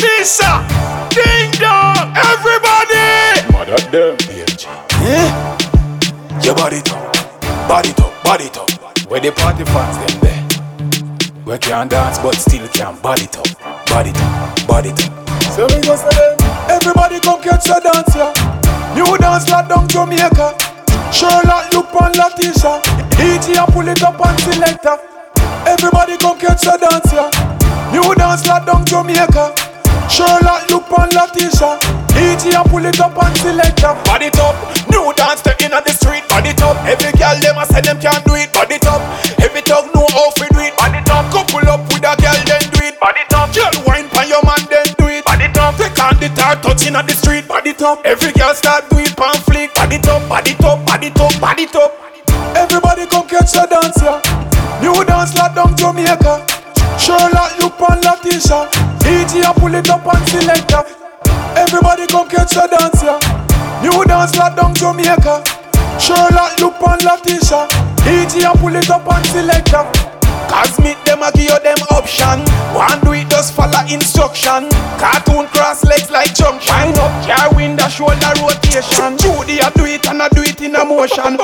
Lisa, Ding Dong, everybody. Mad at them. BMG. Eh? Your bad it up, body top, bad it up. Where the party fans them there? We can't dance but still can bad it up, body top, bad it up. So we go say them. Everybody come catch a dance here. New dance like down Jamaica. Sherlock look on Lateesha. EG and pull it up and selector. Everybody come catch a dance here. New dance like down Jamaica. Sherlock look on Lateesha. EG and pull it up and selector. Bad it up. New dance the inna the street. Bad it up. Every girl them a say them can't do it. Bad it up. Every dog know how to do it. Bad it up. Couple up with a girl then do it. Bad it up. Girl wine pan your man then do it. Bad it up. Take on the tar touching at the street. Bad it up. Every girl start do it pan flick. Bad it up. Body top. Bad it up. Body top. Everybody come catch a dance here. New dance like down Jamaica. Sherlock look on Lateesha. EG and pull it up and selector. Everybody come catch a dance here. New dance like down Jamaica. Sherlock look on Lateesha. EG and pull it up and selector. Cause meet them a give you them option. One do it just follow instruction. Cartoon cross legs like junction. Wind up, car window shoulder rotation. Judy I do it and I do it in a motion.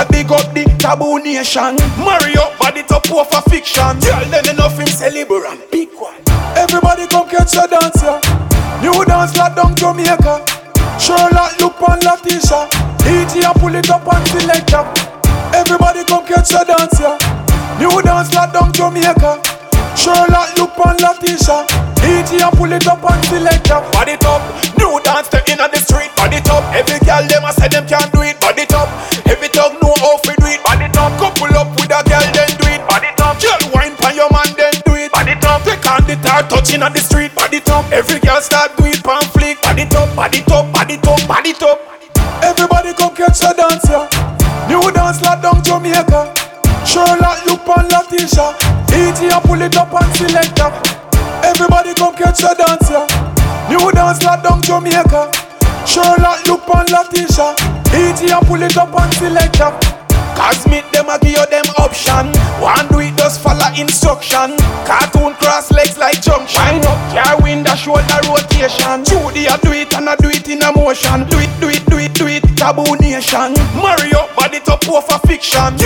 I big up the taboo nation. Mario bad it up over fiction. Tell them enough him celebrant. Big one. Everybody come catch a dance here. New dance like down Jamaica. Sherlock look on Lateesha. EG and pull it up and selector. Everybody come catch a dance here. New dance like down Jamaica. Sherlock look on Lateesha. EG and pull it up and selector. Bad it up. New dance the inna the street. Bad it up. Every girl them a say them can't do it. Bad it up. Every dog know how to do it. Bad it up. Couple up with a girl then do it. Bad it up. Girl wine pan your man then do it. Bad it up. Take on the tar touching on the street. Bad it up. Every girl start do it pan flick. Bad it up. Body top. Bad it up. Body top. Everybody come catch a dance here. New dance like down Jamaica. Sherlock look on Lateesha. EG and pull it up and selector. Everybody come catch a dance here. New dance like down Jamaica. Sherlock look on Lateesha. EG and pull it up and selector. Cause meet them a give you them option. One do it just follow instruction. Cartoon cross legs like junction. Wind up, car window shoulder rotation. Judy I do it and I do it in a motion. Do it, do it, do it, do it. Taboo nation. Mario bad it up over fiction.